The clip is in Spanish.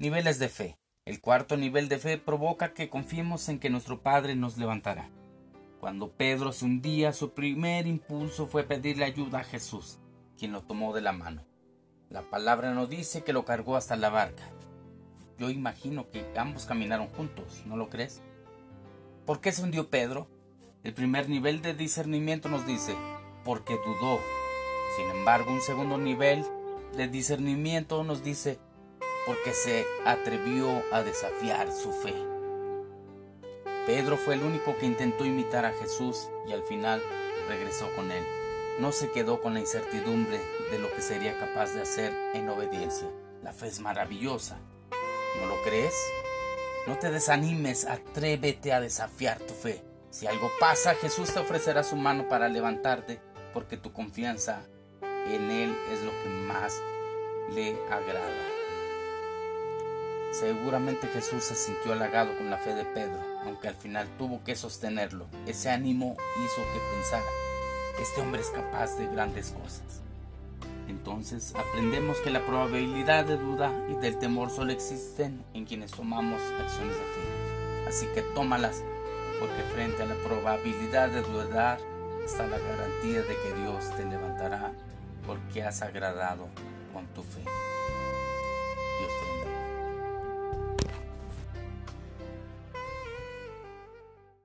Niveles de fe. El cuarto nivel de fe provoca que confiemos en que nuestro Padre nos levantará. Cuando Pedro se hundía, su primer impulso fue pedirle ayuda a Jesús, quien lo tomó de la mano. La palabra nos dice que lo cargó hasta la barca. Yo imagino que ambos caminaron juntos, ¿no lo crees? ¿Por qué se hundió Pedro? El primer nivel de discernimiento nos dice, porque dudó. Sin embargo, un segundo nivel de discernimiento nos dice, porque se atrevió a desafiar su fe. Pedro fue el único que intentó imitar a Jesús y al final regresó con él. No se quedó con la incertidumbre de lo que sería capaz de hacer en obediencia. La fe es maravillosa. ¿No lo crees? No te desanimes, atrévete a desafiar tu fe. Si algo pasa, Jesús te ofrecerá su mano para levantarte porque tu confianza en Él es lo que más le agrada. Seguramente Jesús se sintió halagado con la fe de Pedro, aunque al final tuvo que sostenerlo. Ese ánimo hizo que pensara, este hombre es capaz de grandes cosas. Entonces aprendemos que la probabilidad de duda y del temor solo existen en quienes tomamos acciones de fe. Así que tómalas, porque frente a la probabilidad de dudar está la garantía de que Dios te levantará porque has agradado con tu fe.